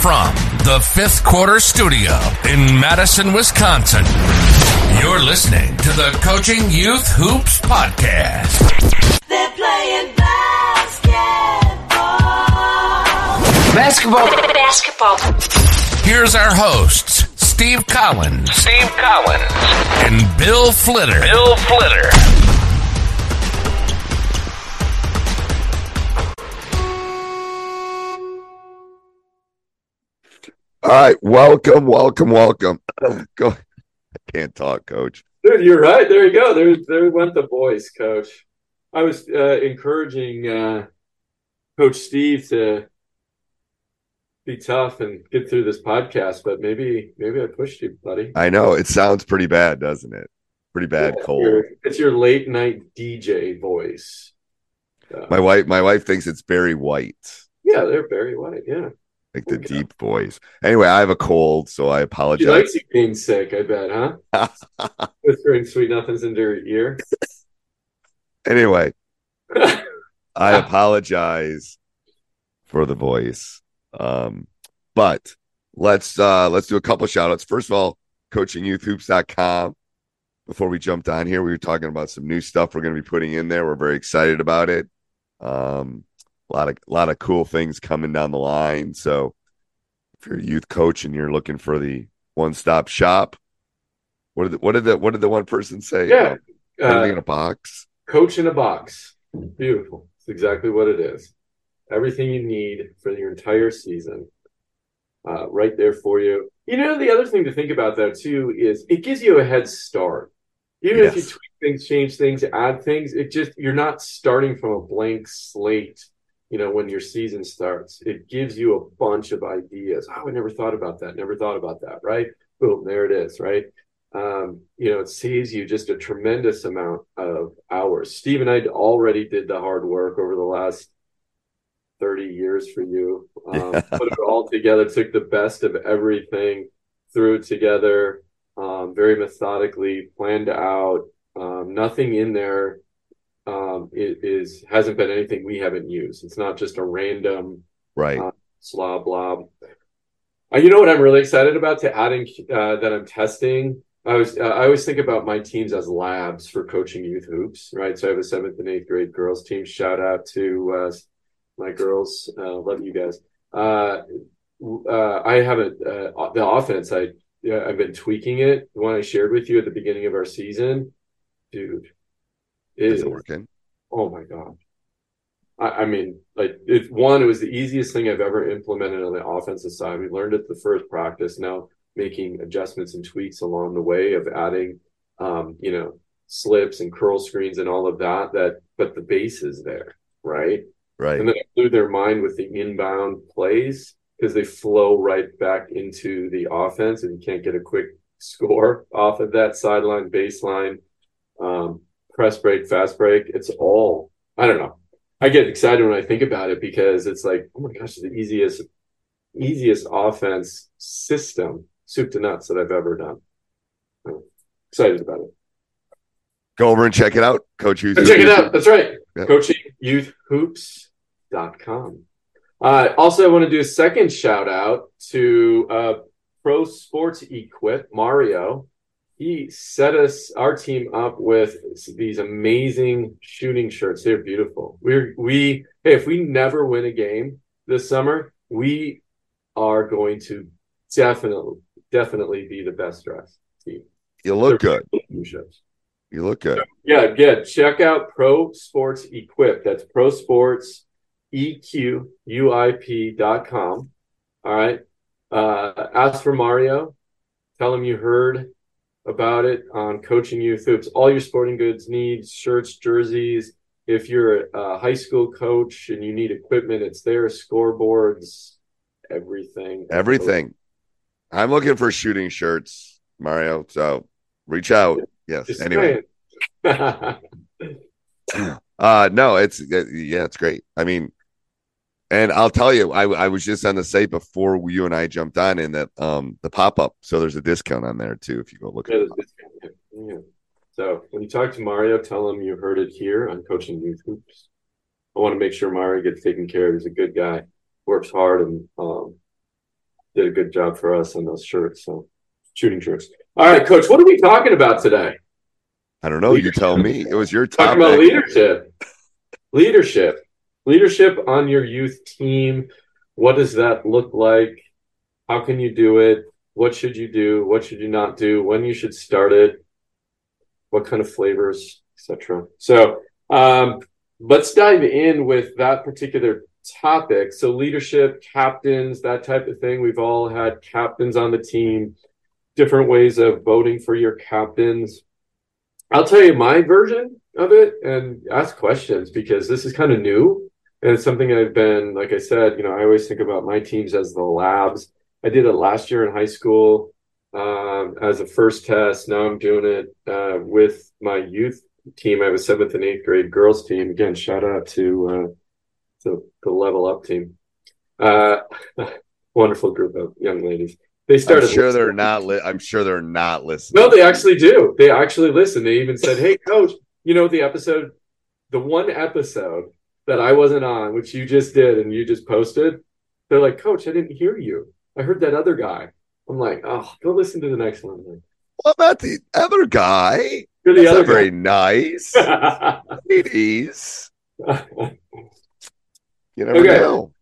From the fifth quarter studio in Madison, Wisconsin, you're listening to the Coaching Youth Hoops Podcast. They're playing basketball. Basketball. Basketball. Here's our hosts, Steve Collins. Steve Collins. And Bill Flitter. Bill Flitter. All right, welcome, welcome, welcome. Go. I can't talk, Coach. Dude, you're right. There you go. There, there went the voice, Coach. I was uh, encouraging uh, Coach Steve to be tough and get through this podcast, but maybe, maybe I pushed you, buddy. I know it sounds pretty bad, doesn't it? Pretty bad, Yeah, cold. your- It's your late night DJ voice. My wife, my wife thinks it's Barry White, yeah, they're very white. Yeah, like the Okay. deep voice. Anyway, I have a cold, so I she apologize. likes you being sick. I bet, huh? Whispering sweet nothings into her ear. anyway, I apologize for the voice. Um, but let's uh let's do a couple shout outs. First of all, coachingyouthhoops.com. Before we jumped on here, we were talking about some new stuff we're going to be putting in there. We're very excited about it. Um, a lot of a lot of cool things coming down the line. So if you're a youth coach and you're looking for the one stop shop, what did the, what did the what did the one person say? Yeah. Uh, Uh, in a box. Coach in a box. Beautiful. It's exactly what it is. Everything you need for your entire season, uh, right there for you. You know, the other thing to think about though too is it gives you a head start. Even if you tweak things, change things, add things, it just you're not starting from a blank slate. You know, when your season starts, it gives you a bunch of ideas. Oh, I never thought about that. Never thought about that. Right? Boom, there it is. Right? um, you know, it saves you just a tremendous amount of hours. Steve and I already did the hard work over the last 30 years for you. Um, put it all together, took the best of everything, threw it together, um, very methodically, planned out. Um, nothing in there um, is hasn't been anything we haven't used. It's not just a random Right. uh, slob blob. Uh, you know what I'm really excited about to adding uh, that I'm testing. I was uh, I always think about my teams as labs for coaching youth hoops, right? So I have a seventh and eighth grade girls team. Shout out to uh, my girls. Uh, love you guys. Uh, uh, I have a uh, the offense. I yeah, I've been tweaking it. The one I shared with you at the beginning of our season, dude. Is is it working? Oh my God. I, I mean, like it one, it was the easiest thing I've ever implemented on the offensive side. We learned it the first practice, now making adjustments and tweaks along the way of adding um, you know, slips and curl screens and all of that, that but the base is there, right? Right. And then I blew their mind with the inbound plays because they flow right back into the offense and you can't get a quick score off of that sideline baseline um, press break, fast break. It's all, I don't know. I get excited when I think about it because it's like, oh my gosh, the easiest easiest offense system, soup to nuts, that I've ever done. I'm excited about it. Go over and check it out, Coach Youth. Check it out. That's right. Yep. CoachingYouthHoops.com. Uh, also, I want to do a second shout out to uh, Pro Sports Equip, Mario. He set us, our team up with these amazing shooting shirts. They're beautiful. We're, we, hey, if we never win a game this summer, we are going to definitely, definitely be the best dressed team. You look They're good. shirts. You look good. Yeah, yeah. Check out Pro Sports Equip. That's Pro Sports EQUIP.com. All right. Uh, ask for Mario. Tell him you heard about it on Coaching Youth Hoops. All your sporting goods needs, shirts, jerseys. If you're a high school coach and you need equipment, it's there. Scoreboards, everything. Everything. I'm looking for shooting shirts, Mario. So reach out. Yes. Just Anyway. Uh no, it's yeah, it's great. I mean, and I'll tell you, I I was just on the site before you and I jumped on in that um the pop up. So there's a discount on there too if you go look at Yeah, it. there's discount. Yeah. So when you talk to Mario, tell him you heard it here on Coaching Youth Hoops. I want to make sure Mario gets taken care of. He's a good guy, works hard, and um, did a good job for us on those shirts. So shooting shirts. All right, Coach. What are we talking about today? I don't know. You tell me. It was your Talking about leadership. Leadership. Leadership on your youth team. What does that look like? How can you do it? What should you do? What should you not do? When you should start it? What kind of flavors, etc. So um, let's dive in with that particular topic. So leadership, captains, that type of thing. We've all had captains on the team, different ways of voting for your captains. I'll tell you my version of it and ask questions because this is kind of new and it's something I've been, like I said, you know, I always think about my teams as the labs. I did it last year in high school um, as a first test. Now I'm doing it uh, with my youth team. I have a seventh and eighth grade girls team. Again, shout out to uh, to the Level Up team. Uh, wonderful group of young ladies. They started. I'm sure they're not. Li- I'm sure they're not listening. No, they actually do. They actually listen. They even said, "Hey, coach, you know the episode, the one episode that I wasn't on, which you just did and you just posted." They're like, "Coach, I didn't hear you. I heard that other guy." I'm like, "Oh, go listen to the next one." then." What about the other guy? You're the That's other very nice. Ladies, you never Okay. know.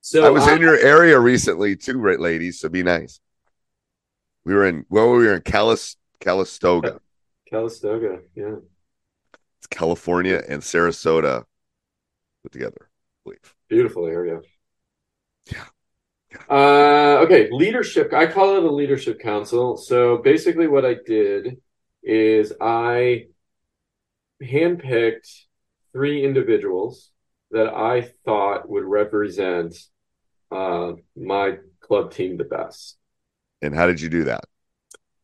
so I was I- in your area recently too, right, ladies? So be nice. We were in well, we were in Calis Calistoga, Calistoga. Yeah, it's California, and Sarasota put together. I believe. beautiful area. Yeah. Uh, okay, leadership. I call it a leadership council. So basically, what I did is I handpicked three individuals that I thought would represent uh, my club team the best. And how did you do that?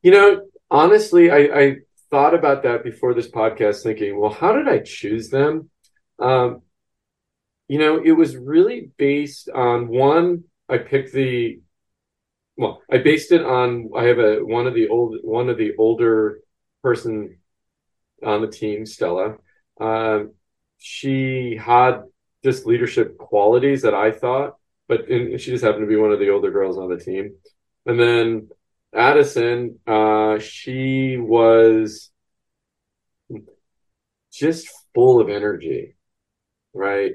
You know, honestly, I, I thought about that before this podcast, thinking, well, how did I choose them? Um, you know, it was really based on one. I picked the well, I based it on I have a one of the old one of the older person on the team, Stella. Um, she had just leadership qualities that I thought, but and she just happened to be one of the older girls on the team. And then Addison, uh, she was just full of energy, right?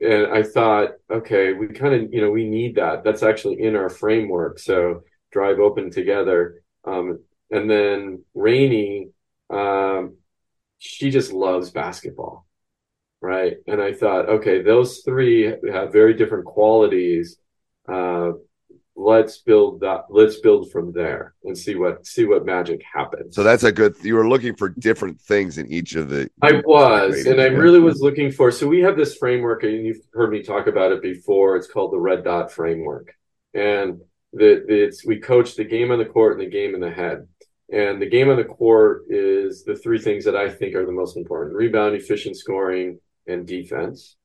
And I thought, okay, we kind of, you know, we need that. That's actually in our framework. So drive open together. Um, and then Rainey, um, she just loves basketball, right? And I thought, okay, those three have very different qualities. Uh, let's build that. Let's build from there and see what see what magic happens. So that's a good. You were looking for different things in each of the. I was, and I really was looking for. So we have this framework, and you've heard me talk about it before. It's called the Red Dot Framework, and the it's we coach the game on the court and the game in the head. And the game on the court is the three things that I think are the most important: rebound, efficient scoring, and defense.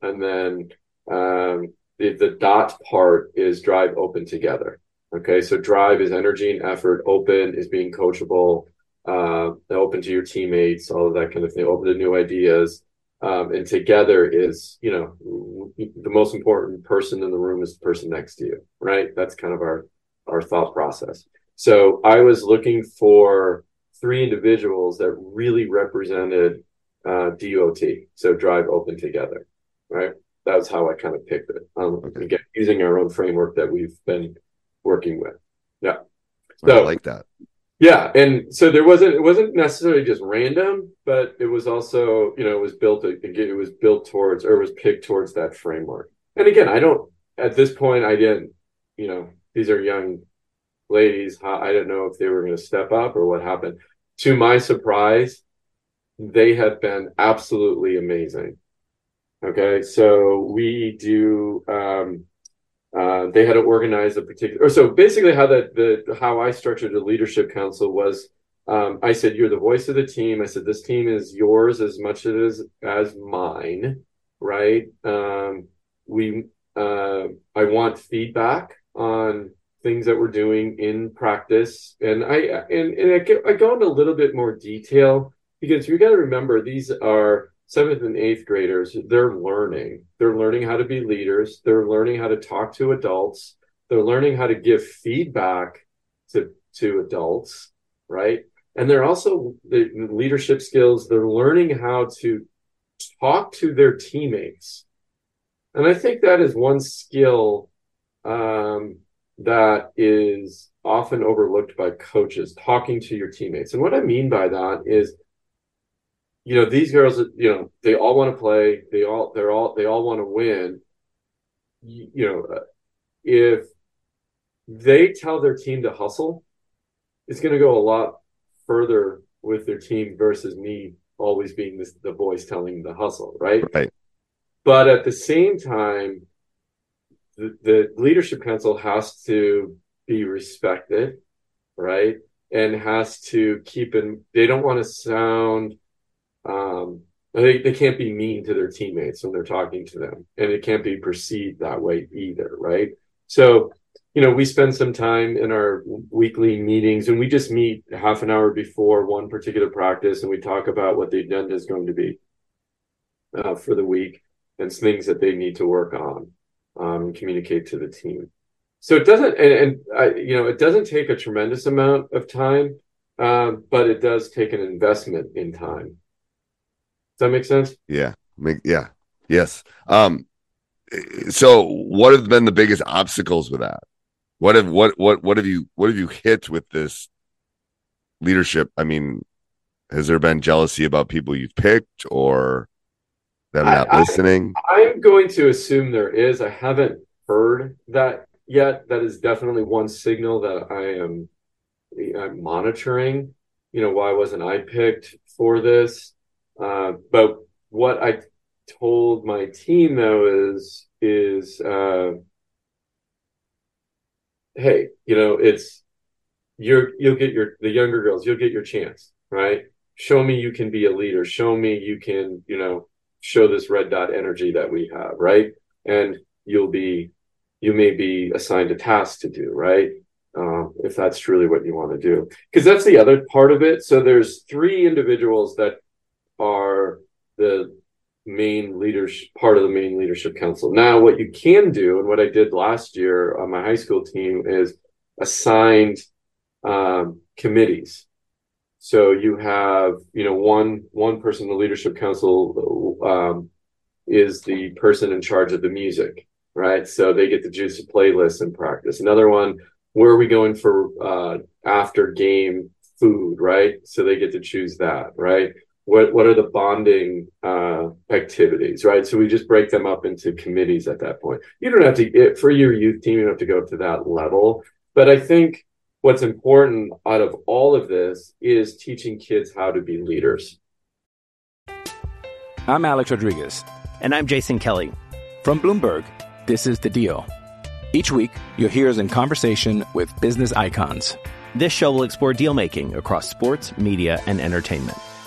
And then um, the, the dot part is drive open together. Okay. So drive is energy and effort. Open is being coachable, uh, open to your teammates, all of that kind of thing, open to new ideas. Um, and together is, you know, the most important person in the room is the person next to you, right? That's kind of our, our thought process. So I was looking for three individuals that really represented uh, DOT. So drive open together, right? That's how I kind of picked it. Um, okay. Again, using our own framework that we've been working with. Yeah. So, I like that. Yeah, and so there wasn't it wasn't necessarily just random, but it was also you know it was built it was built towards or it was picked towards that framework. And again, I don't at this point I didn't you know these are young ladies. I didn't know if they were going to step up or what happened. To my surprise, they have been absolutely amazing. Okay, so we do. Um, uh, they had to organize a particular. so basically, how that the how I structured the leadership council was. Um, I said, "You're the voice of the team." I said, "This team is yours as much as as mine." Right? Um, we. Uh, I want feedback on things that we're doing in practice, and I and and I, get, I go into a little bit more detail because you got to remember these are seventh and eighth graders, they're learning. They're learning how to be leaders. They're learning how to talk to adults. They're learning how to give feedback to, to adults, right? And they're also the leadership skills. They're learning how to talk to their teammates. And I think that is one skill um, that is often overlooked by coaches talking to your teammates. And what I mean by that is you know these girls you know they all want to play. They all they're all they all want to win. You, you know uh, if they tell their team to hustle it's going to go a lot further with their team versus me always being this, the voice telling the hustle right? Right. But at the same time the, the leadership council has to be respected right? And has to keep in they don't want to sound um, they, they can't be mean to their teammates when they're talking to them and it can't be perceived that way either right? So you know we spend some time in our weekly meetings and we just meet half an hour before one particular practice and we talk about what the agenda is going to be uh, for the week and things that they need to work on um, communicate to the team. So it doesn't and, and I, you know it doesn't take a tremendous amount of time um, but it does take an investment in time that make sense? Yeah. Make, yeah. Yes. Um, so what have been the biggest obstacles with that? What have what what what have you what have you hit with this leadership? I mean, has there been jealousy about people you've picked or them not I, listening? I, I'm going to assume there is. I haven't heard that yet. That is definitely one signal that I am I'm monitoring. You know, why wasn't I picked for this? Uh, but what I told my team though is is uh, hey, you know, it's you're you'll get your the younger girls, you'll get your chance, right? Show me you can be a leader. Show me you can, you know, show this red dot energy that we have, right? And you'll be you may be assigned a task to do, right? Uh, if that's truly what you want to do. Because that's the other part of it. So there's three individuals that are the main leaders part of the main leadership council. Now, what you can do, and what I did last year on my high school team, is assigned um, committees. So you have, you know, one one person in the leadership council um, is the person in charge of the music, right? So they get to choose a playlist and practice. Another one, where are we going for uh, after game food, right? So they get to choose that, right? What what are the bonding uh, activities, right? So we just break them up into committees at that point. You don't have to for your youth team, you don't have to go up to that level. But I think what's important out of all of this is teaching kids how to be leaders. I'm Alex Rodriguez. And I'm Jason Kelly. From Bloomberg, this is The Deal. Each week, you'll hear us in conversation with business icons. This show will explore deal making across sports, media, and entertainment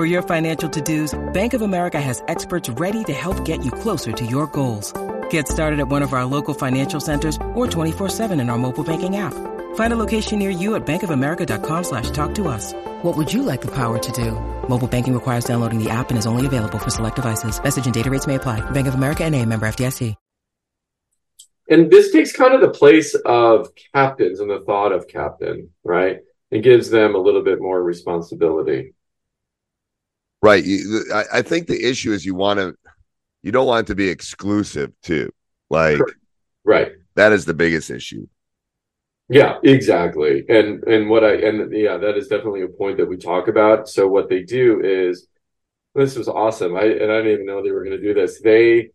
For your financial to-dos, Bank of America has experts ready to help get you closer to your goals. Get started at one of our local financial centers or 24-7 in our mobile banking app. Find a location near you at bankofamerica.com slash talk to us. What would you like the power to do? Mobile banking requires downloading the app and is only available for select devices. Message and data rates may apply. Bank of America and a member FDIC. And this takes kind of the place of captains and the thought of captain, right? It gives them a little bit more responsibility. Right. You, I, I think the issue is you want to, you don't want it to be exclusive too. Like Right. that is the biggest issue. Yeah, exactly. And and what I and yeah, that is definitely a point that we talk about. So what they do is this was awesome. I and I didn't even know they were going to do this. They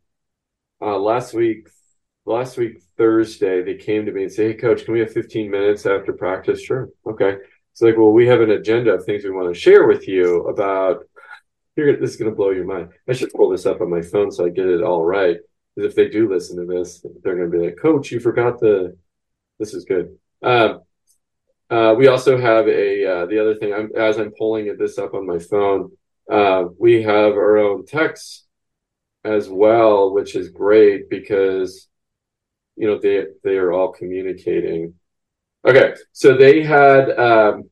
uh last week last week Thursday they came to me and say, "Hey coach, can we have 15 minutes after practice?" Sure. Okay. It's like, "Well, we have an agenda of things we want to share with you about you're gonna, this is going to blow your mind. I should pull this up on my phone so I get it all right. Because if they do listen to this, they're going to be like, "Coach, you forgot the. This is good." Um, uh, we also have a uh, the other thing. I'm as I'm pulling this up on my phone. Uh, we have our own text as well, which is great because you know they they are all communicating. Okay, so they had um,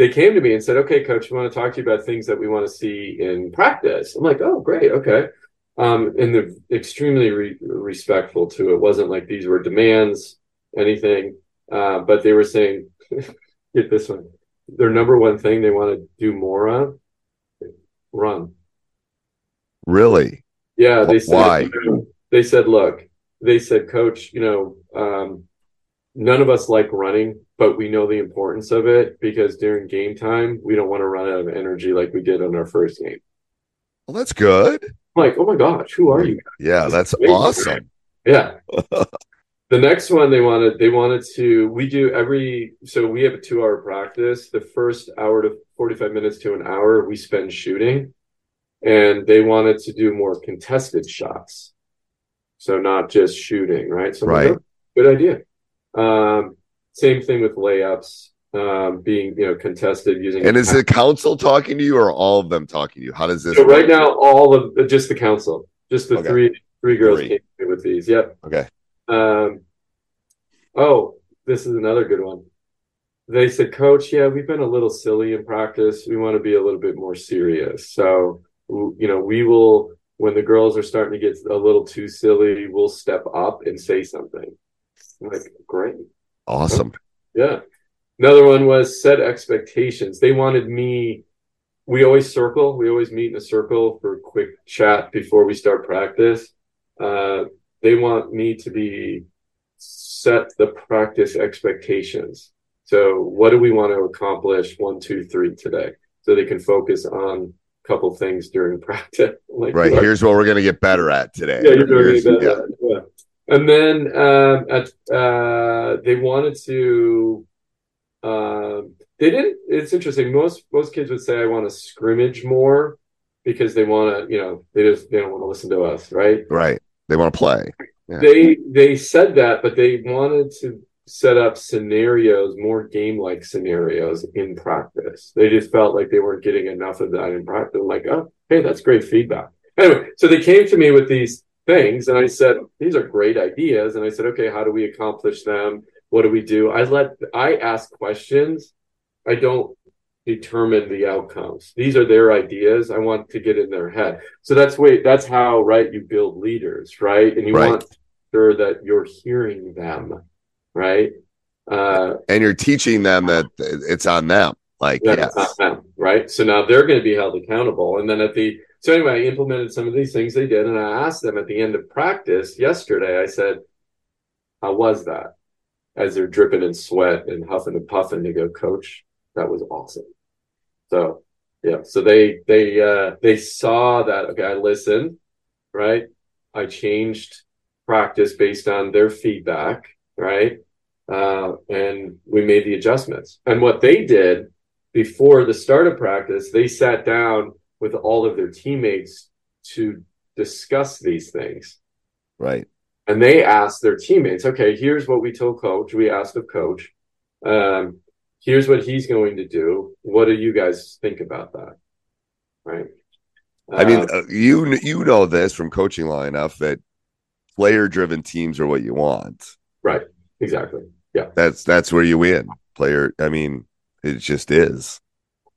they came to me and said, "Okay, coach, we want to talk to you about things that we want to see in practice." I'm like, "Oh, great, okay." Um, and they're extremely re- respectful to it. Wasn't like these were demands, anything, uh, but they were saying, "Get this one." Their number one thing they want to do more of, run. Really? Yeah, they said. Why? They said, "Look," they said, "Coach, you know, um, none of us like running, but we know the importance of it because during game time, we don't want to run out of energy like we did on our first game." Well, that's good. I'm like, oh my gosh, who are you? Yeah, that's awesome. Yeah. the next one they wanted, they wanted to. We do every so we have a two-hour practice. The first hour to forty-five minutes to an hour, we spend shooting, and they wanted to do more contested shots. So not just shooting, right? So I'm like, Right. "Oh, good idea. Um, same thing with layups, um, being you know contested using. And is the council talking to you or all of them talking to you? How does this so right now all of uh, just the council, just the Okay. three three girls Three. came with these. Yep. Okay. Um, oh, this is another good one. They said, Coach, yeah, we've been a little silly in practice. We want to be a little bit more serious. So, you know, we will, when the girls are starting to get a little too silly, we'll step up and say something. I'm like, great. Awesome. Yeah. Another one was set expectations. They wanted me. We always circle. We always meet in a circle for a quick chat before we start practice. Uh, they want me to be set the practice expectations. So, what do we want to accomplish? One, two, three today, so they can focus on a couple things during practice. Like, Right. Here's what we're gonna get better at today. yeah, you're doing yeah. Yeah. And then um, at, uh, they wanted to. Um, they didn't. It's interesting. Most most kids would say, "I want to scrimmage more," because they want to. You know, they just they don't want to listen to us, right? Right. They want to play. Yeah. They they said that, but they wanted to set up scenarios, more game like scenarios in practice. They just felt like they weren't getting enough of that in practice. Like, oh, hey, that's great feedback. Anyway, so they came to me with these things, and I said, these are great ideas. And I said, okay, how do we accomplish them? What do we do? I let I ask questions. I don't determine the outcomes. These are their ideas. I want to get in their head. So that's way that's how right you build leaders, right? And you Right. want to sure that you're hearing them, right? Uh And you're teaching them that it's on them. Like, yes. them, right? So now they're going to be held accountable. And then at the so anyway, I implemented some of these things they did, and I asked them at the end of practice yesterday. I said, "How was that?" As they're dripping in sweat and huffing and puffing, they go, "Coach, that was awesome." So yeah, so they they uh, they saw that. Okay, I listened. right? I changed practice based on their feedback, right? Uh, and we made the adjustments. And what they did before the start of practice, they sat down with all of their teammates to discuss these things. Right. And they asked their teammates, okay, here's what we told coach. We asked of coach, um, here's what he's going to do. What do you guys think about that? Right. I mean, uh, you you know this from coaching long enough that player driven teams are what you want. Right. Exactly. Yeah. That's that's where you win. Player. I mean, it just is.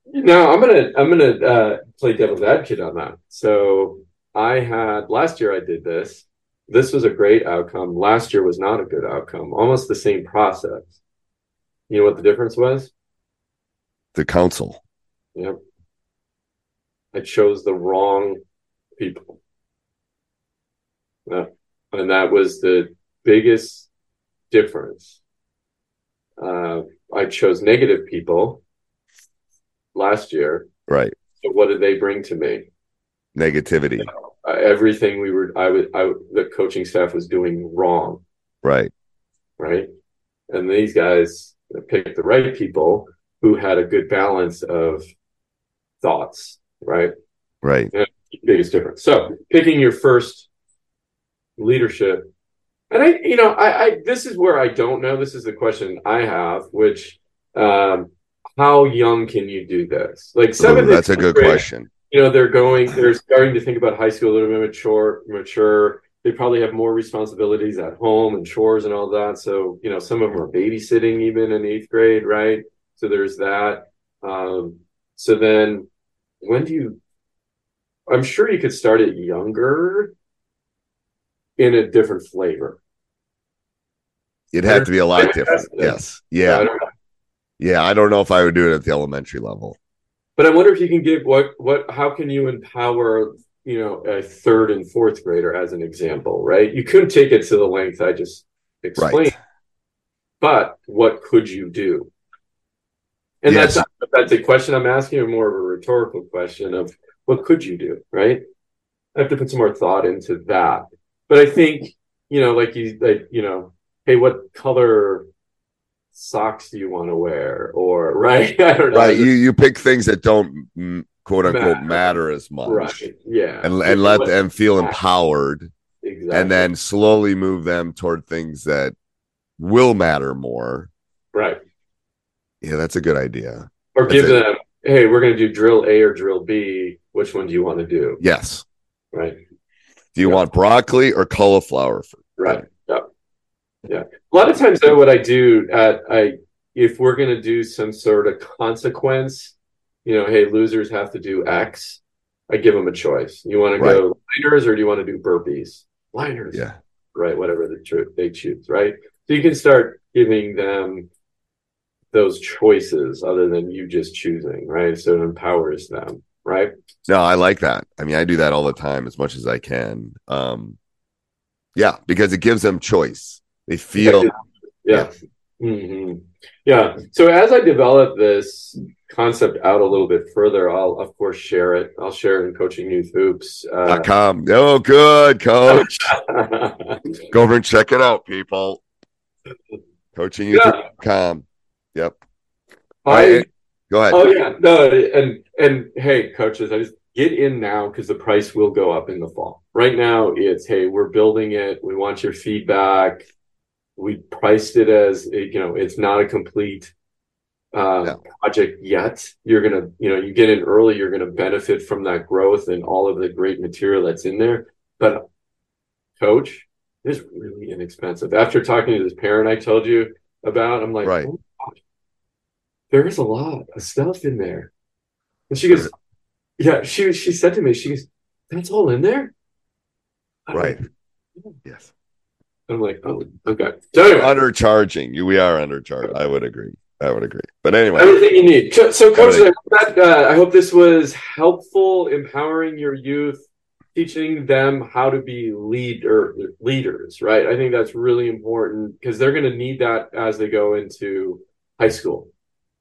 No, I'm gonna I'm gonna uh, play devil's advocate on that. So I had last year I did this. This was a great outcome. Last year was not a good outcome. Almost the same process. You know what the difference was? The council. Yep. I chose the wrong people. Uh, and that was the biggest difference. Uh, I chose negative people last year. Right. So what did they bring to me? Negativity. Uh, everything we were, I would, I, the coaching staff was doing wrong. Right. Right. And these guys picked the right people who had a good balance of thoughts. Right. Right. And biggest difference. So picking your first leadership and I, you know, I, I, this is where I don't know. This is the question I have, which, um, how young can you do this? Like seventh. Ooh, that's a good grade, question. You know, they're going, they're starting to think about high school a little bit mature, mature. They probably have more responsibilities at home and chores and all that. So, you know, some of them are babysitting even in eighth grade, right? So there's that. Um, so then when do you, I'm sure you could start it younger in a different flavor. It'd have to be a lot different. Yes. Yeah. Yeah. I don't know if I would do it at the elementary level. But I wonder if you can give what what how can you empower you know a third and fourth grader as an example, right? You couldn't take it to the length I just explained. Right. But what could you do? And yes. that's that's a question I'm asking, or more of a rhetorical question of what could you do, right? I have to put some more thought into that. But I think, you know, like you like, you know, hey, what color socks do you want to wear? Or right, I don't know. Right, you you pick things that don't quote unquote matter, matter as much. Right. Yeah. And and let them feel empowered. Exactly. And then slowly move them toward things that will matter more. Right. Yeah, that's a good idea. Or give them, hey, we're going to do drill A or drill B. Which one do you want to do? Yes. Right. Do you want broccoli or cauliflower? For- right. Yeah. Yeah. A lot of times, though, what I do at I if we're going to do some sort of consequence, you know, hey, losers have to do X. I give them a choice. You want to go liners or do you want to do burpees? Liners. Yeah. Right. Whatever the tr- they choose. Right. So you can start giving them those choices other than you just choosing. Right. So it empowers them right? No, I like that. I mean, I do that all the time as much as I can. Um, yeah, because it gives them choice. They feel, yeah, yeah. Mm-hmm. yeah. So as I develop this concept out a little bit further, I'll of course share it. I'll share it in Coaching Youth Hoops. Uh, com. Oh, good, coach. Go over and check it out, people. Coaching Youth.com. Yeah. Yep. I, Go ahead. Oh yeah, no, and and hey, coaches, I just get in now because the price will go up in the fall. Right now, it's hey, we're building it. We want your feedback. We priced it as you know, it's not a complete uh, yeah. project yet. You're gonna, you know, you get in early, you're gonna benefit from that growth and all of the great material that's in there. But coach, is really inexpensive. After talking to this parent I told you about, I'm like, right. Oh, there is a lot of stuff in there. And she goes, yeah, she she said to me, she goes, that's all in there? right. Like, yes. I'm like, oh, okay. So anyway. Undercharging. You, we are undercharged. I would agree. I would agree. But anyway, everything you need. So, so coach, I hope, that, uh, I hope this was helpful, empowering your youth, teaching them how to be leader leaders. Right. I think that's really important because they're going to need that as they go into high school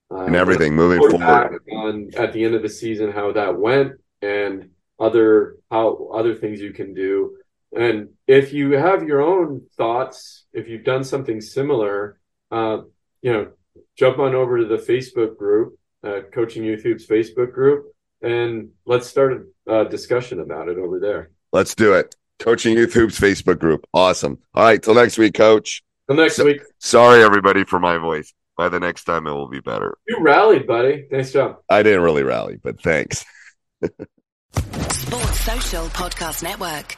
and everything moving forward on at the end of the season how that went and other how other things you can do. And if you have your own thoughts, if you've done something similar, uh, you know, jump on over to the Facebook group, uh, Coaching Youth Hoops Facebook group, and let's start a discussion about it over there. Let's do it. Coaching Youth Hoops Facebook group. Awesome. All right. Till next week, coach. Till next so, week. Sorry, everybody, for my voice. By the next time, it will be better. You rallied, buddy. Nice job. I didn't really rally, but thanks. Sports Social Podcast Network.